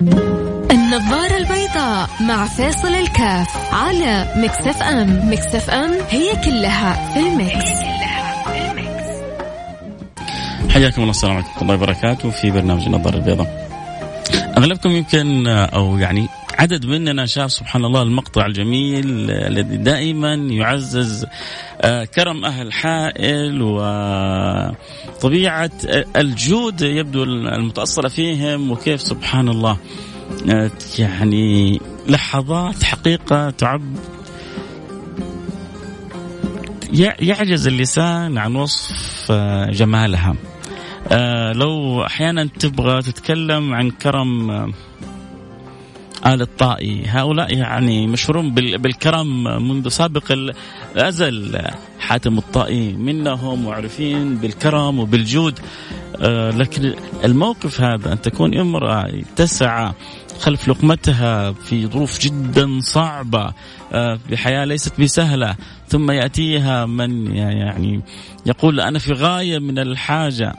النظارة البيضاء مع فاصل الكاف على مكسف أم. مكسف أم هي كلها في المكس, حياكم الله السلام عليكم ورحمة الله وبركاته. في برنامج النظارة البيضاء. أغلبكم يمكن أو يعني عدد مننا شاف سبحان الله المقطع الجميل الذي دائما يعزز آه، كرم أهل حائل وطبيعة الجود يبدو المتأصلة فيهم وكيف سبحان الله آه، يعني لحظات حقيقة تعب. يعجز اللسان عن وصف آه، جمالها. لو أحيانا تبغى تتكلم عن كرم آل الطائي. هؤلاء يعني مشهورون بالكرم منذ سابق الأزل. حاتم الطائي منهم معروفين بالكرم وبالجود. آه، لكن الموقف هذا أن تكون امرأة تسعى خلف لقمتها في ظروف جدا صعبة آه، بحياة ليست بسهلة. ثم يأتيها من يعني يقول أنا في غاية من الحاجة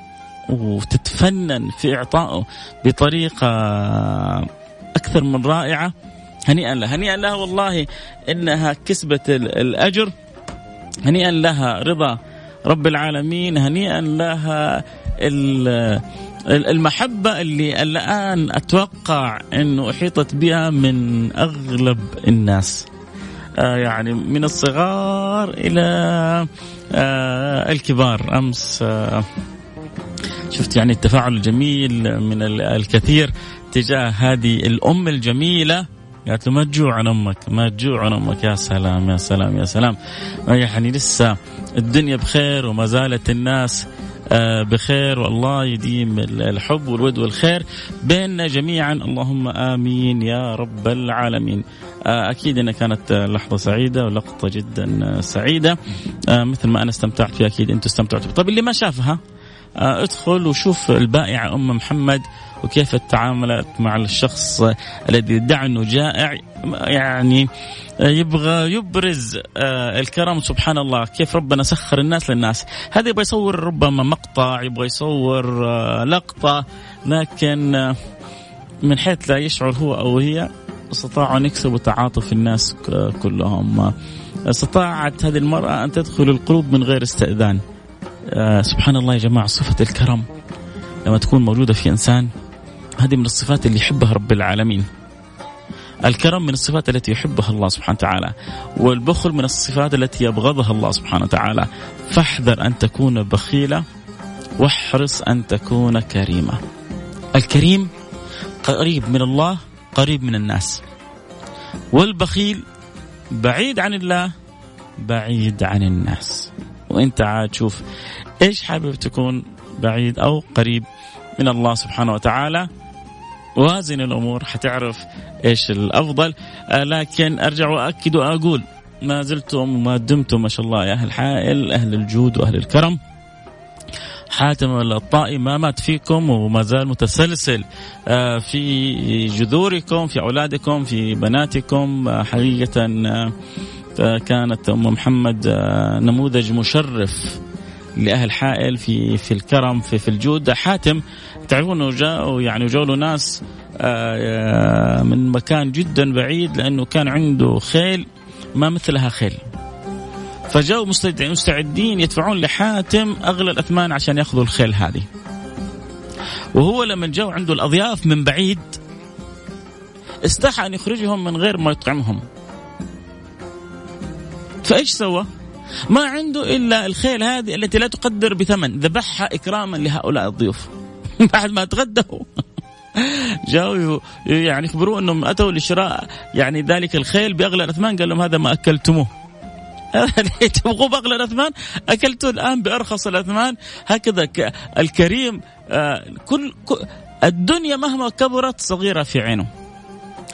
وتتفنن في إعطائه بطريقة أكثر من رائعة. هنيئا لها. هنيئا لها والله إنها كسبت الأجر. هنيئا لها رضا رب العالمين. هنيئا لها المحبة اللي الآن أتوقع أنه أحيطت بها من أغلب الناس. آه يعني من الصغار إلى آه الكبار. أمس آه شفت يعني التفاعل الجميل من الكثير تجاه هذه الأم الجميلة. قالت له ما تجوع عن أمك ما تجوع عن أمك يا سلام يا سلام يا سلام. يعني لسه الدنيا بخير وما زالت الناس آه، بخير والله يديم الحب والود والخير بيننا جميعا. اللهم آمين يا رب العالمين. آه، أكيد إنها كانت لحظة سعيدة ولقطة جدا سعيدة. آه، مثل ما أنا استمتعت فيها أكيد أنتم استمتعتوا. طيب اللي ما شافها؟ ادخل وشوف البائعه أم محمد وكيف تعاملت مع الشخص الذي ادعى انه جائع. يعني يبغى يبرز آه، الكرم. سبحان الله كيف ربنا سخر الناس للناس. هذا يبغى يصور ربما مقطع يبغى يصور آه، لقطة لكن آه، من حيث لا يشعر هو أو هي استطاعوا أن يكسبوا تعاطف الناس كلهم. استطاعت هذه المرأة أن تدخل القلوب من غير استئذان. سبحان الله يا جماعة صفة الكرم لما تكون موجودة في إنسان هذه من الصفات اللي يحبها رب العالمين. الكرم من الصفات التي يحبها الله سبحانه وتعالى والبخل من الصفات التي يبغضها الله سبحانه وتعالى. فاحذر أن تكون بخيلة واحرص أن تكون كريمة. الكريم قريب من الله قريب من الناس. والبخيل بعيد عن الله بعيد عن الناس. وانت عاد شوف إيش حابب تكون بعيد أو قريب من الله سبحانه وتعالى. وازن الأمور حتعرف إيش الأفضل. آه، لكن أرجع واكد وأقول ما زلتم وما دمتم ما شاء الله يا أهل حائل أهل الجود وأهل الكرم. حاتم الطائي ما مات فيكم وما زال متسلسل آه، في جذوركم في أولادكم في بناتكم آه، حقيقة كانت أم محمد نموذج مشرف لأهل حائل في في الكرم في في الجود. حاتم تعرفون جاءوا يعني جاوا له ناس آه، من مكان جدا بعيد لأنه كان عنده خيل ما مثلها خيل. فجاءوا مستعدين يدفعون لحاتم أغلى الأثمان عشان يأخذوا الخيل هذه. وهو لما جاءوا عنده الأضياف من بعيد استحى أن يخرجهم من غير ما يطعمهم. فإيش سوى؟ ما عنده إلا الخيل هذه التي لا تقدر بثمن. ذبحها إكراما لهؤلاء الضيوف. بعد ما تغدوا. جاوا يعني يخبروه أنهم أتوا لشراء يعني ذلك الخيل بأغلى الأثمان. قال لهم هذا ما أكلتموه. تبغوا بأغلى الأثمان؟ اكلتوا الآن بأرخص الأثمان. هكذا الكريم آه، كل الدنيا مهما كبرت صغيرة في عينه.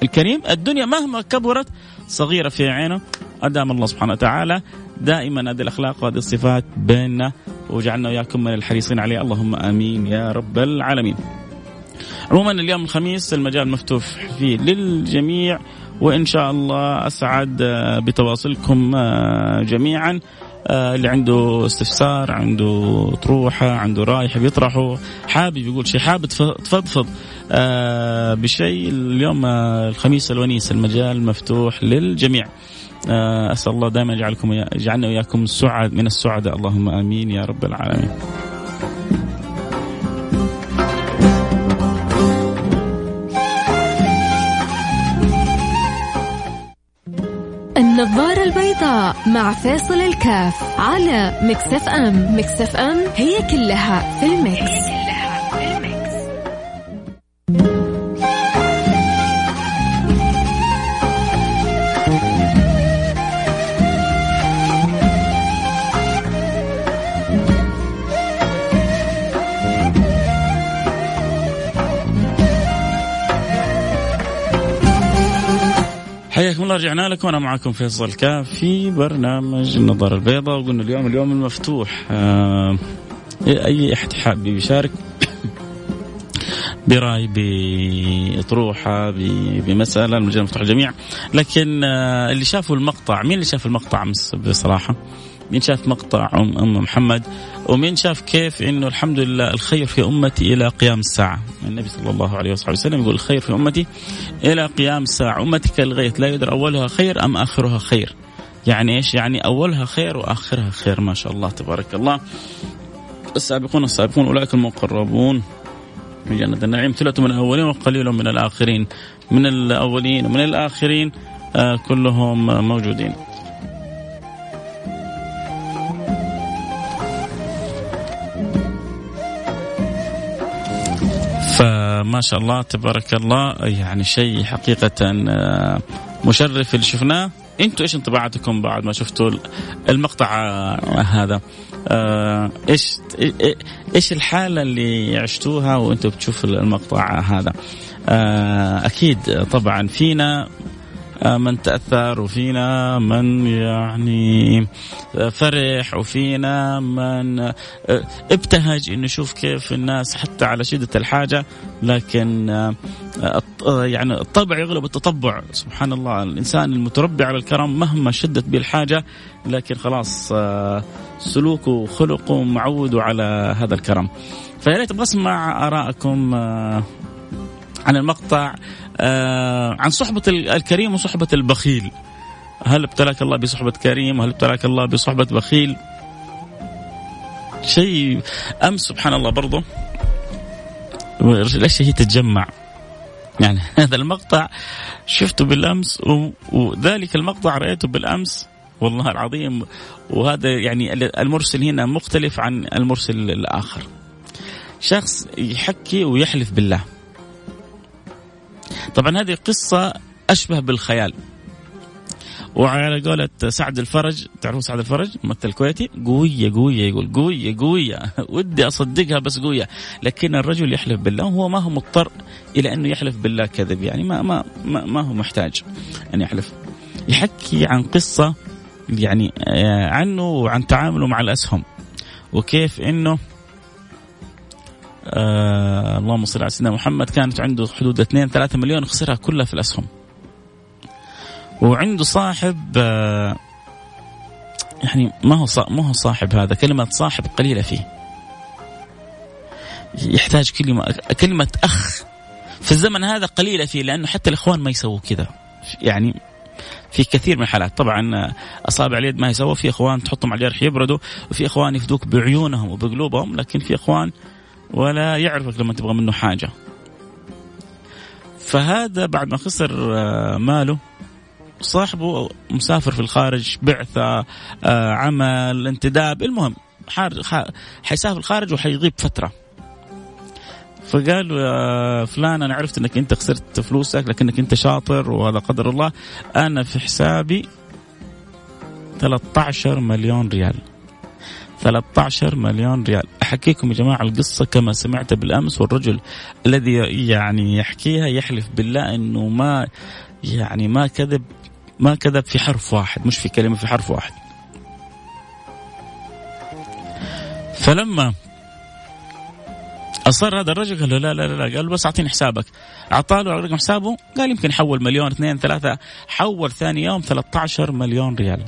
الكريم الدنيا مهما كبرت صغيرة في عينه. أدام الله سبحانه وتعالى دائما هذه الأخلاق وهذه الصفات بيننا وجعلنا اياكم من الحريصين عليه. اللهم آمين يا رب العالمين. عموما اليوم الخميس المجال مفتوح فيه للجميع وإن شاء الله أسعد بتواصلكم جميعا. اللي عنده استفسار عنده طروحة عنده راي يحب يطرحه حابب يقول شيء حابب تفضفض آه، بشيء. اليوم الخميس الونيس المجال مفتوح للجميع. أسأل الله دائما يجعلكم يجعلنا واياكم سعد من السعداء. اللهم آمين يا رب العالمين. النظارة البيضاء مع فاصل الكاف على مكسف ام. مكسف ام هي كلها في المكس, رجعنا لكم أنا معكم فيصل كاف في برنامج النظارة البيضاء وقلنا اليوم اليوم المفتوح. آه أي أحد حاب يشارك؟ برأي بأطروحة بمسألة المجال مفتوح للجميع. لكن آه اللي شافوا المقطع مين اللي شاف المقطع امس بصراحة؟ مين شاف مقطع أم, محمد؟ ومين شاف كيف أنه الحمد لله الخير في أمتي إلى قيام الساعة؟ النبي صلى الله عليه وصحبه وسلم يقول الخير في أمتي إلى قيام الساعة. أمتي كالغيث لا يدرى أولها خير أم آخرها خير. يعني إيش؟ يعني أولها خير وآخرها خير ما شاء الله تبارك الله. السابقون السابقون أولئك المقربون من جنة النعيم ثلة من الأولين وقليل من الآخرين. من الأولين ومن الآخرين آه كلهم موجودين. فما شاء الله تبارك الله يعني شيء حقيقة مشرف اللي شفناه. أنتوا إيش انطباعاتكم بعد ما شفتوا المقطع هذا؟ إيش إيش الحالة اللي عشتوها وأنتم بتشوفوا المقطع هذا؟ أكيد طبعا فينا من تأثر وفينا من يعني فرح وفينا من ابتهج انه يشوف كيف الناس حتى على شدة الحاجة لكن يعني الطبع يغلب التطبع. سبحان الله الإنسان المتربي على الكرم مهما شدت به الحاجة لكن خلاص سلوكه وخلقه معود على هذا الكرم. فيا ريت اسمع ارائكم عن المقطع. آه عن صحبة الكريم وصحبة البخيل. هل ابتلاك الله بصحبة كريم؟ وهل ابتلاك الله بصحبة بخيل؟ شيء أمس سبحان الله برضه الأشياء هي تتجمع؟ يعني هذا المقطع شفته بالأمس وذلك المقطع رأيته بالأمس. والله العظيم وهذا يعني المرسل هنا مختلف عن المرسل الآخر. شخص يحكي ويحلف بالله. طبعا هذه قصة أشبه بالخيال. وعلى قولة سعد الفرج تعرفون سعد الفرج؟ ممثل كويتي. قوية قوية يقول قوية قوية. ودي أصدقها بس قوية. لكن الرجل يحلف بالله وهو ما هو مضطر إلى أنه يحلف بالله كذب. يعني ما ما ما, ما هو محتاج أن يحلف. يحكي عن قصة يعني عنه وعن تعامله مع الأسهم. وكيف أنه آه اللهم صل على سيدنا محمد. كانت عنده حدود 2 3 مليون خسرها كلها في الأسهم. وعنده صاحب آه يعني ما هو ما هو صاحب هذا. كلمة صاحب قليلة فيه. يحتاج كلمة كلمة أخ في الزمن هذا قليلة فيه لأنه حتى الإخوان ما يسووا كذا. يعني في كثير من الحالات. طبعا أصابع اليد ما يسوى في إخوان تحطهم على الجرح يبردوا. وفي إخوان يفدوك بعيونهم وبقلوبهم. لكن في إخوان ولا يعرفك لما تبغى منه حاجة. فهذا بعد ما خسر ماله صاحبه مسافر في الخارج بعثة عمل انتداب المهم حيسافر الخارج وحيغيب فترة. فقال فلان أنا عرفت إنك أنت خسرت فلوسك لكنك أنت شاطر وهذا قدر الله. أنا في حسابي 13 مليون ريال. 13 مليون ريال. أحكيكم يا جماعة القصة كما سمعت بالأمس والرجل الذي يعني يحكيها يحلف بالله أنه ما يعني ما كذب ما كذب في حرف واحد مش في كلمة في حرف واحد. فلما أصر هذا الرجل قال له لا لا لا قال بس أعطيني حسابك. أعطاه له رقم حسابه قال يمكن يحول مليون اثنين ثلاثة حول ثاني يوم 13 مليون ريال.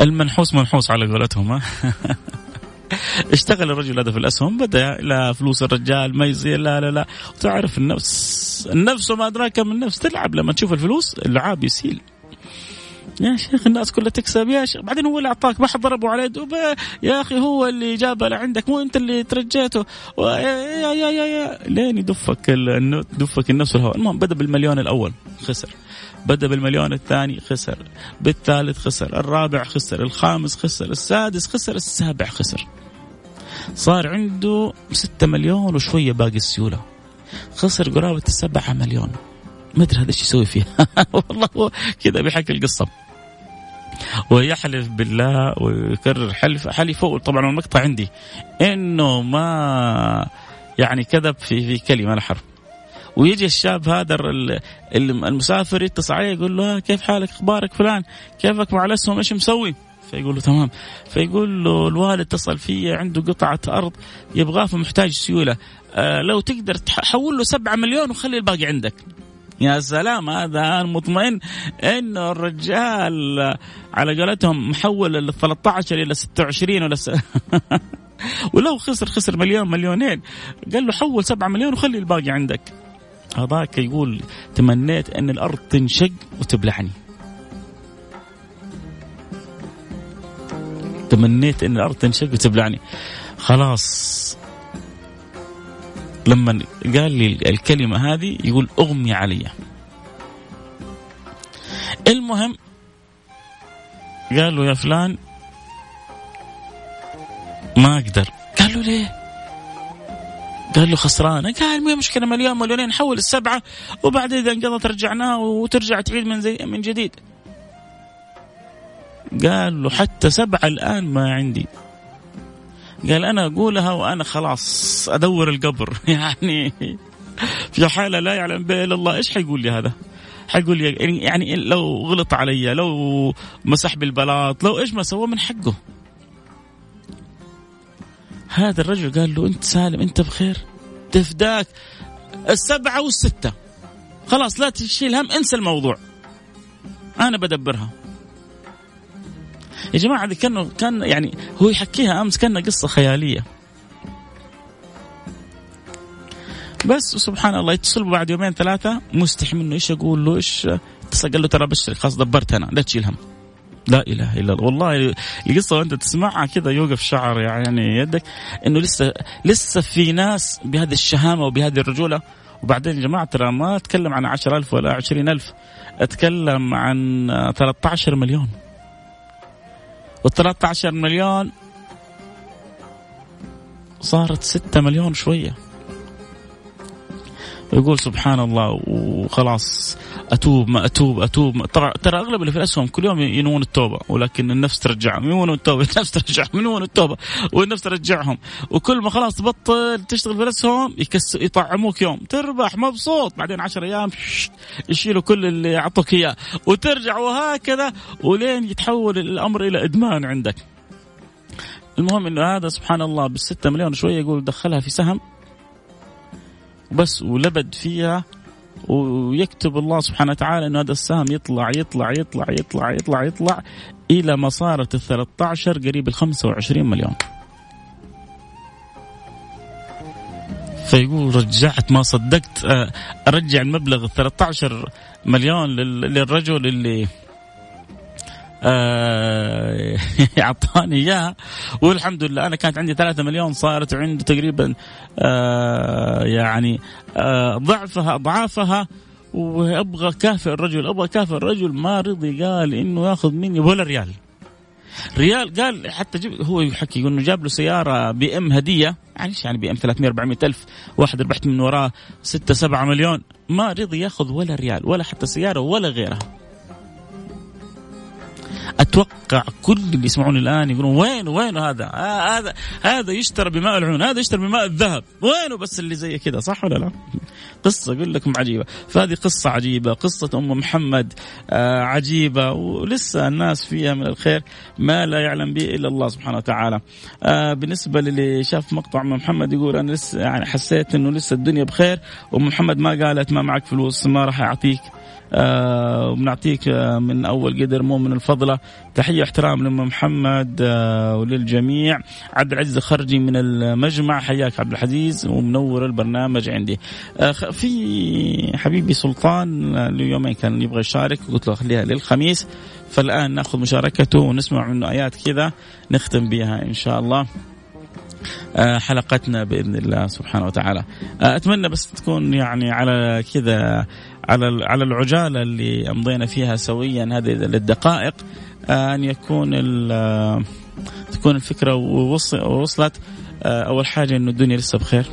المنحوس منحوس على قولتهم اشتغل الرجل هذا في الأسهم بدأ لا فلوس الرجال ما يصير لا لا لا. وتعرف النفس النفس وما أدراك من النفس تلعب لما تشوف الفلوس اللعاب يسيل. يا شيخ الناس كلها تكسب يا شيخ بعدين هو اللي أعطاك ما حد ضربه على يده يا أخي هو اللي جابه لعندك مو أنت اللي ترجيته. يا يا يا, يا, لين يدفك دفك النفس والهواء. المهم بدأ بالمليون الأول خسر. بدأ بالمليون الثاني خسر. بالثالث خسر الرابع خسر الخامس خسر السادس خسر السابع خسر. صار عنده ستة مليون وشوية باقي السيولة. خسر قرابة السبعة مليون. ما أدري هذا إيش يسوي فيها. والله كذا بيحكي القصة. ويحلف بالله ويكرر حلف. حلفه طبعا المقطع عندي إنه ما يعني كذب في في كلمة لا حرف. ويجي الشاب هذا المسافر يتصل عليه يقول له كيف حالك؟ أخبارك فلان؟ كيفك؟ مع الاسهم إيش مسوي. فيقول له تمام. فيقول له الوالد اتصل في عنده قطعة أرض يبغاه فمحتاج سيولة. آه لو تقدر تحول له سبعة مليون وخلي الباقي عندك. يا سلام هذا مطمئن انه الرجال على قولتهم محول ال 13 إلى 26 ولا س... ولو خسر خسر مليون مليونين. قال له حول 7 مليون وخلي الباقي عندك. هذاك يقول تمنيت إن الأرض تنشق وتبلعني. تمنيت إن الأرض تنشق وتبلعني. خلاص. لما قال لي الكلمة هذه يقول أغمي علي. المهم قال له يا فلان ما أقدر. قال له ليه؟ قال له خسرانة قال ما مشكلة مليون مليونين حول السبعة وبعد إذا انقضت رجعناها وترجع تعيد من زي من جديد. قال له حتى سبعة الآن ما عندي. قال أنا أقولها وأنا خلاص أدور القبر. يعني في حالة لا يعلم بها إلا الله. إيش حيقول لي هذا؟ حيقول لي يعني لو غلط علي لو مسح بالبلاط لو إيش ما سوى من حقه. هذا الرجل قال له أنت سالم أنت بخير. تفداك السبعة والستة. خلاص لا تشيل هم انسى الموضوع. أنا بدبرها. يا جماعة هذه كانه كان يعني هو يحكيها أمس كأنها قصة خيالية. بس سبحان الله يتصل بعد يومين ثلاثة مستحي منه إيش أقول له إيش اتصل قال له ترى بشرك خلاص دبرت أنا لا تشيل هم. لا إله إلا الله. والله القصة وأنت تسمعها كذا يوقف شعر يعني يدك إنه لسه لسه في ناس بهذه الشهامة وبهذه الرجولة. وبعدين يا جماعة ترى ما أتكلم عن 10000 ولا 20000 أتكلم عن 13 مليون. وال 13 مليون صارت 6 مليون شوية. يقول سبحان الله وخلاص أتوب ما أتوب أتوب. ترى ترى أغلب اللي في الأسهم كل يوم ينوون التوبة ولكن النفس ترجعهم. ينوون التوبة النفس ترجعهم ينوون التوبة والنفس ترجعهم. وكل ما خلاص تبطل تشتغل في الأسهم يطعموك يوم. تربح مبسوط بعدين 10 أيام يشيلوا كل اللي اعطوك إياه. وترجع وهكذا ولين يتحول الأمر إلى إدمان عندك. المهم إنه هذا سبحان الله بالستة مليون شوية يقول دخلها في سهم. بس ولبد فيها ويكتب الله سبحانه وتعالى إنه هذا السهم يطلع يطلع يطلع يطلع يطلع يطلع إلى ما صارت ال 13 قريب ال 25 مليون. فيقول رجعت ما صدقت آه، أرجع المبلغ ال 13 مليون للرجل اللي أعطاني إياها. والحمد لله أنا كانت عندي 3 مليون صارت عنده تقريبا آه، يعني آه، ضعفها أضعافها. وأبغى كافئ الرجل أبغى كافئ الرجل. ما رضي قال إنه يأخذ مني ولا ريال. ريال قال حتى جب هو يحكي إنه جاب له سيارة بي إم هدية. يعني إيش يعني بي إم؟ 300 400 ألف. واحد ربحت من وراه 6 7 مليون. ما رضي يأخذ ولا ريال ولا حتى سيارة ولا غيرها. أتوقع كل اللي يسمعون الآن يقولون وين وين هذا؟ آه هذا هذا يشترى بماء العيون هذا يشترى بماء الذهب. وينه بس اللي زي كذا صح ولا لا؟ قصة أقول لكم عجيبة. فهذه قصة عجيبة قصة أم محمد آه عجيبة ولسه الناس فيها من الخير ما لا يعلم به إلا الله سبحانه وتعالى. آه بالنسبة للي شاف مقطع أم محمد يقول أنا لسه يعني حسيت أنه لسه الدنيا بخير وأم محمد ما قالت ما معك فلوس ما راح أعطيك. وبنعطيك آه من أول قدر مو من الفضله تحية واحترام لأم محمد آه وللجميع. عبد العزيز الخرجي من المجمع. حياك عبد العزيز ومنور البرنامج عندي. آه في حبيبي سلطان آه، له يومين كان يبغى يشارك قلت له خليها للخميس. فالآن نأخذ مشاركته ونسمع منه آيات كذا نختم بها إن شاء الله. آه، حلقتنا بإذن الله سبحانه وتعالى. آه، أتمنى بس تكون يعني على كذا على على العجالة اللي أمضينا فيها سويا هذه الدقائق آه، أن يكون تكون الفكرة وصلت أول حاجة إنه الدنيا لسه بخير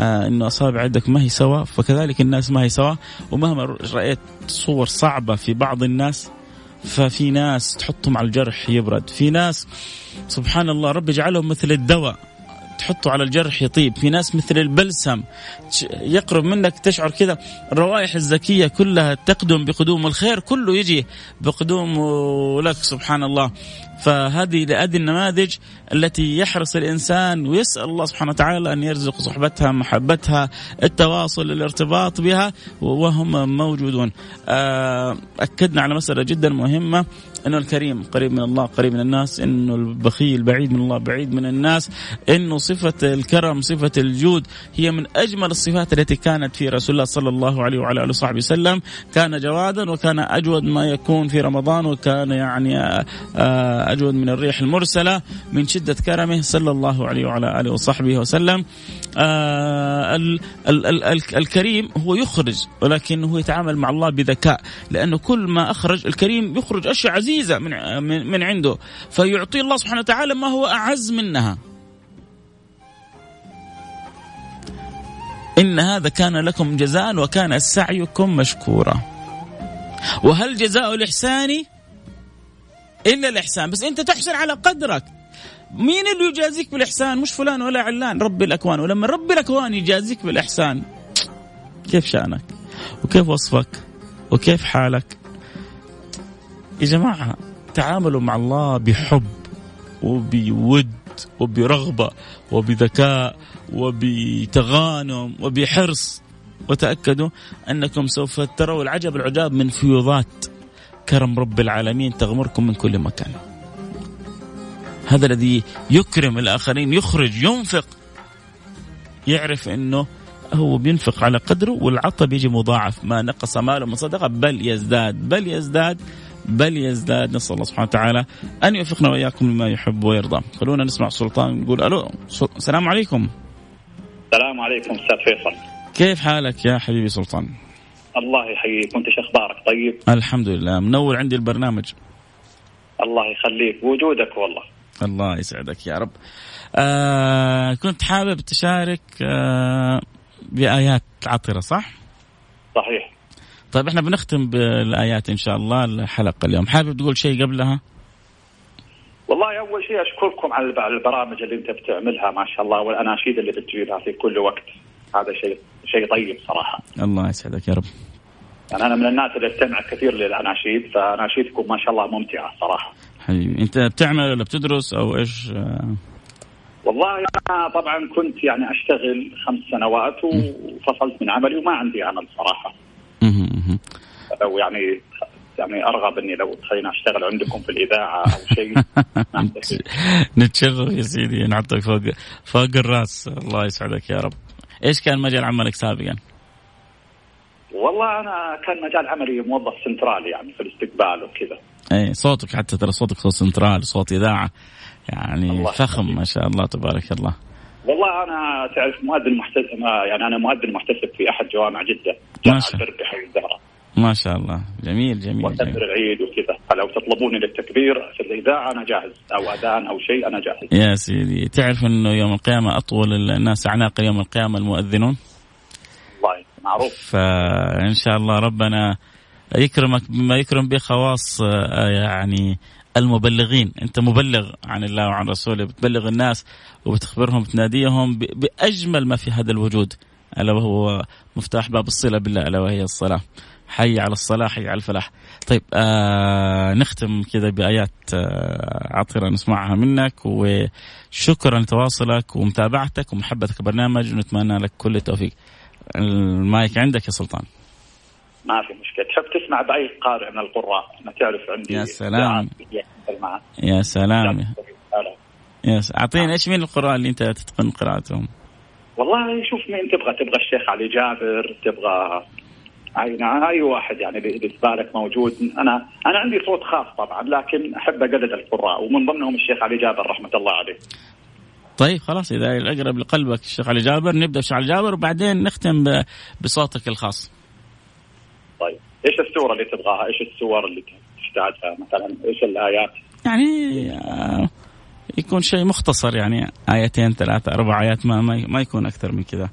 إنه أصابع عندك ما هي سوا فكذلك الناس ما هي سوا ومهما رأيت صور صعبة في بعض الناس ففي ناس تحطهم على الجرح يبرد في ناس سبحان الله رب يجعلهم مثل الدواء تحطه على الجرح يطيب. في ناس مثل البلسم يقرب منك تشعر كذا. الروائح الزكية كلها تقدم بقدوم الخير كله يجي بقدوم. لك سبحان الله. فهذه هذه النماذج التي يحرص الإنسان ويسأل الله سبحانه وتعالى أن يرزق صحبتها محبتها التواصل الارتباط بها وهم موجودون. آه، أكدنا على مسألة جدا مهمة إنه الكريم قريب من الله قريب من الناس إنه البخيل بعيد من الله بعيد من الناس إنه صفة الكرم صفة الجود هي من أجمل الصفات التي كانت في رسول الله صلى الله عليه وعلى آله وصحبه وسلم. كان جوادا وكان أجود ما يكون في رمضان وكان يعني آه، أجود من الريح المرسلة من شدة كرمه صلى الله عليه وعلى آله وصحبه وسلم. آه ال ال ال ال الكريم هو يخرج ولكن هو يتعامل مع الله بذكاء لأنه كل ما أخرج الكريم يخرج أشياء عزيزة من من, من عنده فيعطي الله سبحانه وتعالى ما هو أعز منها. إن هذا كان لكم جزاء وكان سعيكم مشكورا. وهل جزاء الإحسان إلا الإحسان بس أنت تحسن على قدرك. مين اللي يجازيك بالإحسان؟ مش فلان ولا علان. رب الأكوان. ولما رب الأكوان يجازيك بالإحسان كيف شأنك؟ وكيف وصفك؟ وكيف حالك؟ يا جماعة تعاملوا مع الله بحب وبود وبرغبة وبذكاء وبتغانم وبحرص. وتأكدوا أنكم سوف تروا العجب العجاب من فيوضات. كرم رب العالمين تغمركم من كل مكان. هذا الذي يكرم الآخرين يخرج ينفق. يعرف أنه هو بينفق على قدره والعطاء بيجي مضاعف. ما نقص ماله من صدقة بل يزداد بل يزداد بل يزداد. نسأل الله سبحانه وتعالى أن يوفقنا وإياكم لما يحب ويرضى. خلونا نسمع سلطان نقول ألو السلام عليكم. السلام عليكم أستاذ فيصل. كيف حالك يا حبيبي سلطان؟ الله يحييك وأنت شو أخبارك طيب. الحمد لله منور عندي البرنامج. الله يخليك. وجودك والله. الله يسعدك يا رب. آه كنت حابب تشارك آه بآيات عطرة صح؟ صحيح. طيب إحنا بنختم بالآيات إن شاء الله الحلقة اليوم. حابب تقول شيء قبلها؟ والله أول شيء أشكركم على البرامج اللي أنت بتعملها ما شاء الله والأناشيد اللي بتجيبها في كل وقت. هذا شيء شيء طيب صراحة. الله يسعدك يا رب. يعني أنا من الناس اللي أستمع كثير للأناشيد فأناشيدكم ما شاء الله ممتعة صراحة. حبيبي أنت بتعمل ولا بتدرس أو إيش؟ والله أنا طبعا كنت يعني أشتغل خمس سنوات وفصلت من عملي وما عندي عمل صراحة. لو يعني يعني أرغب إني لو تخليني أشتغل عندكم في الإذاعة أو شيء. نتشرف يا سيدي نحطك فوق فوق الرأس. الله يسعدك يا رب. إيش كان مجال عملك سابقا؟ والله أنا كان مجال عملي موظف سنترالي يعني في الاستقبال وكذا. إي صوتك حتى ترى صوتك صوت سنترال صوت إذاعة. يعني فخم ما شاء الله تبارك الله. والله أنا تعرف مؤذن محتسب يعني أنا مؤذن محتسب في أحد جوامع جدة. جامعة الدربي حي الزهراء ما شاء الله. جميل جميل وتكبير العيد وكذا. فلو تطلبوني للتكبير في الإذاعة أنا جاهز. أو أذان أو شيء أنا جاهز. يا سيدي تعرف إنه يوم القيامة أطول الناس اعناق يوم القيامة المؤذنون؟ معروف. فإن شاء الله ربنا يكرمك بما يكرم به خواص آه، يعني المبلغين. أنت مبلغ عن الله وعن رسوله بتبلغ الناس وبتخبرهم بتناديهم بأجمل ما في هذا الوجود ألا وهو مفتاح باب الصلة بالله ألا وهي الصلاة. حي على الصلاة حي على الفلاح. طيب آه نختم كذا بآيات آه عطرة نسمعها منك وشكرا لتواصلك ومتابعتك ومحبتك البرنامج ونتمنى لك كل التوفيق. المايك عندك يا سلطان. ما في مشكلة. تحب تسمع بأي قارئ من القراء؟ ما تعرف عندي يا سلام. يا سلام. يا أعطيني إيش من القراء اللي أنت تتقن قراءتهم؟ والله شوف مين تبغى. تبغى الشيخ علي جابر تبغى اي أي واحد يعني في بالك موجود. أنا أنا عندي صوت خاص طبعا لكن أحب أقلد القراء ومن ضمنهم الشيخ علي جابر رحمة الله عليه. طيب خلاص إذا الأقرب لقلبك الشيخ علي جابر نبدأ بالشيخ علي جابر وبعدين نختم بصوتك الخاص. طيب إيش السوره اللي تبغاها؟ إيش السور اللي تحتاجها مثلا؟ إيش الآيات؟ يعني آه، يكون شيء مختصر يعني آيتين ثلاثة أربع آيات ما ما يكون أكثر من كذا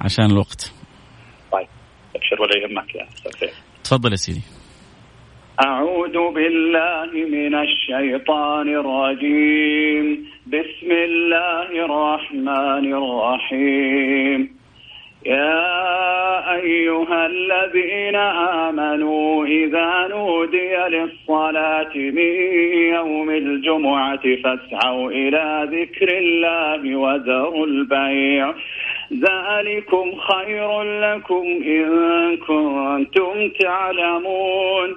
عشان الوقت. طيب أبشر ولا يهمك يا أستاذ تفضل يا سيدي. أعوذ بالله من الشيطان الرجيم. بسم الله الرحمن الرحيم. يا أيها الذين آمنوا إذا نودي للصلاة من يوم الجمعة فاسعوا إلى ذكر الله وذروا البيع. ذلكم خير لكم إن كنتم تعلمون.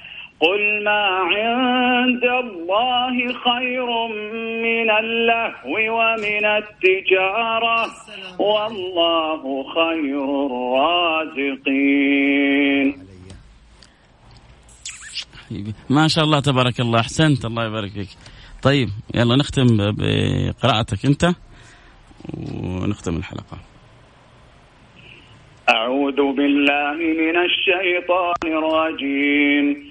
قل ما عند الله خير من اللهو ومن التجارة. والله خير الرازقين. ما شاء الله تبارك الله. أحسنت. الله يبارك فيك. طيب يلا نختم بقراءتك أنت ونختم الحلقة. أعوذ بالله من الشيطان الرجيم.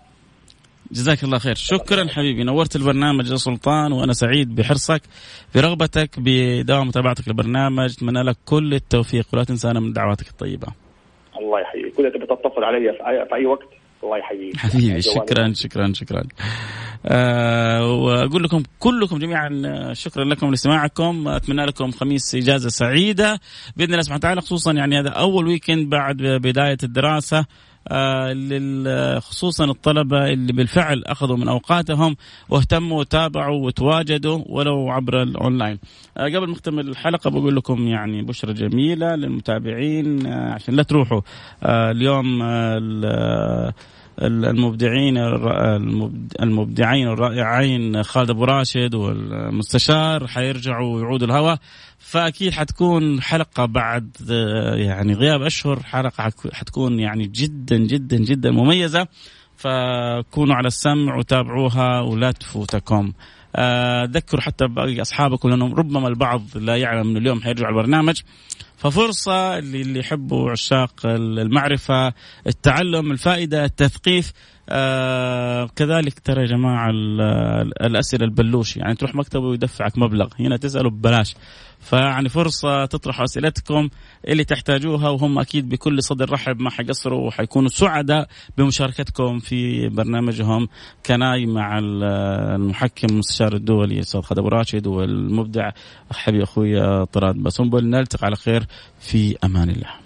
جزاك الله خير. شكرا حبيبي. نورت البرنامج يا سلطان وأنا سعيد بحرصك برغبتك بدوام متابعتك للبرنامج. أتمنى لك كل التوفيق ولا تنسانا من دعواتك الطيبة. الله يحييك. كل تبي تتصل علي في اي, وقت؟ الله يحييك. حبيبي شكرا شكرا شكرا. أه وأقول لكم كلكم جميعا آه، شكرا لكم لاستماعكم. أتمنى لكم خميس إجازة سعيدة. بإذن الله سبحانه وتعالى خصوصا يعني هذا أول weekend بعد بداية الدراسة. خصوصا الطلبة اللي بالفعل أخذوا من أوقاتهم واهتموا وتابعوا وتواجدوا ولو عبر الأونلاين. آه، قبل ما نختم الحلقة بقول لكم يعني بشرى جميلة للمتابعين آه، عشان لا تروحوا اليوم المبدعين المبدعين الرائعين خالد أبو راشد والمستشار حيرجعوا ويعودوا الهواء. فأكيد حتكون حلقة بعد يعني غياب أشهر حلقة حتكون يعني جدا جدا جدا مميزة. فكونوا على السمع وتابعوها ولا تفوتكم. آه، ذكروا حتى باقي أصحابكم لأنهم ربما البعض لا يعلم إنه اليوم حيرجع البرنامج. ففرصة اللي يحبوا عشاق المعرفة التعلم الفائدة التثقيف آه كذلك ترى يا جماعة الأسئلة البلوش يعني تروح مكتبه ويدفعك مبلغ هنا تسأله ببلاش. فيعني فرصة تطرحوا أسئلتكم اللي تحتاجوها وهم أكيد بكل صدر رحب ما حيقصروا وحيكونوا سعداء بمشاركتكم في برنامجهم كناي مع المحكم المستشار الدولي أستاذ خالد أبو راشد والمبدع حبيبي أخوي طراد بسنبل نلتقي على خير في أمان الله.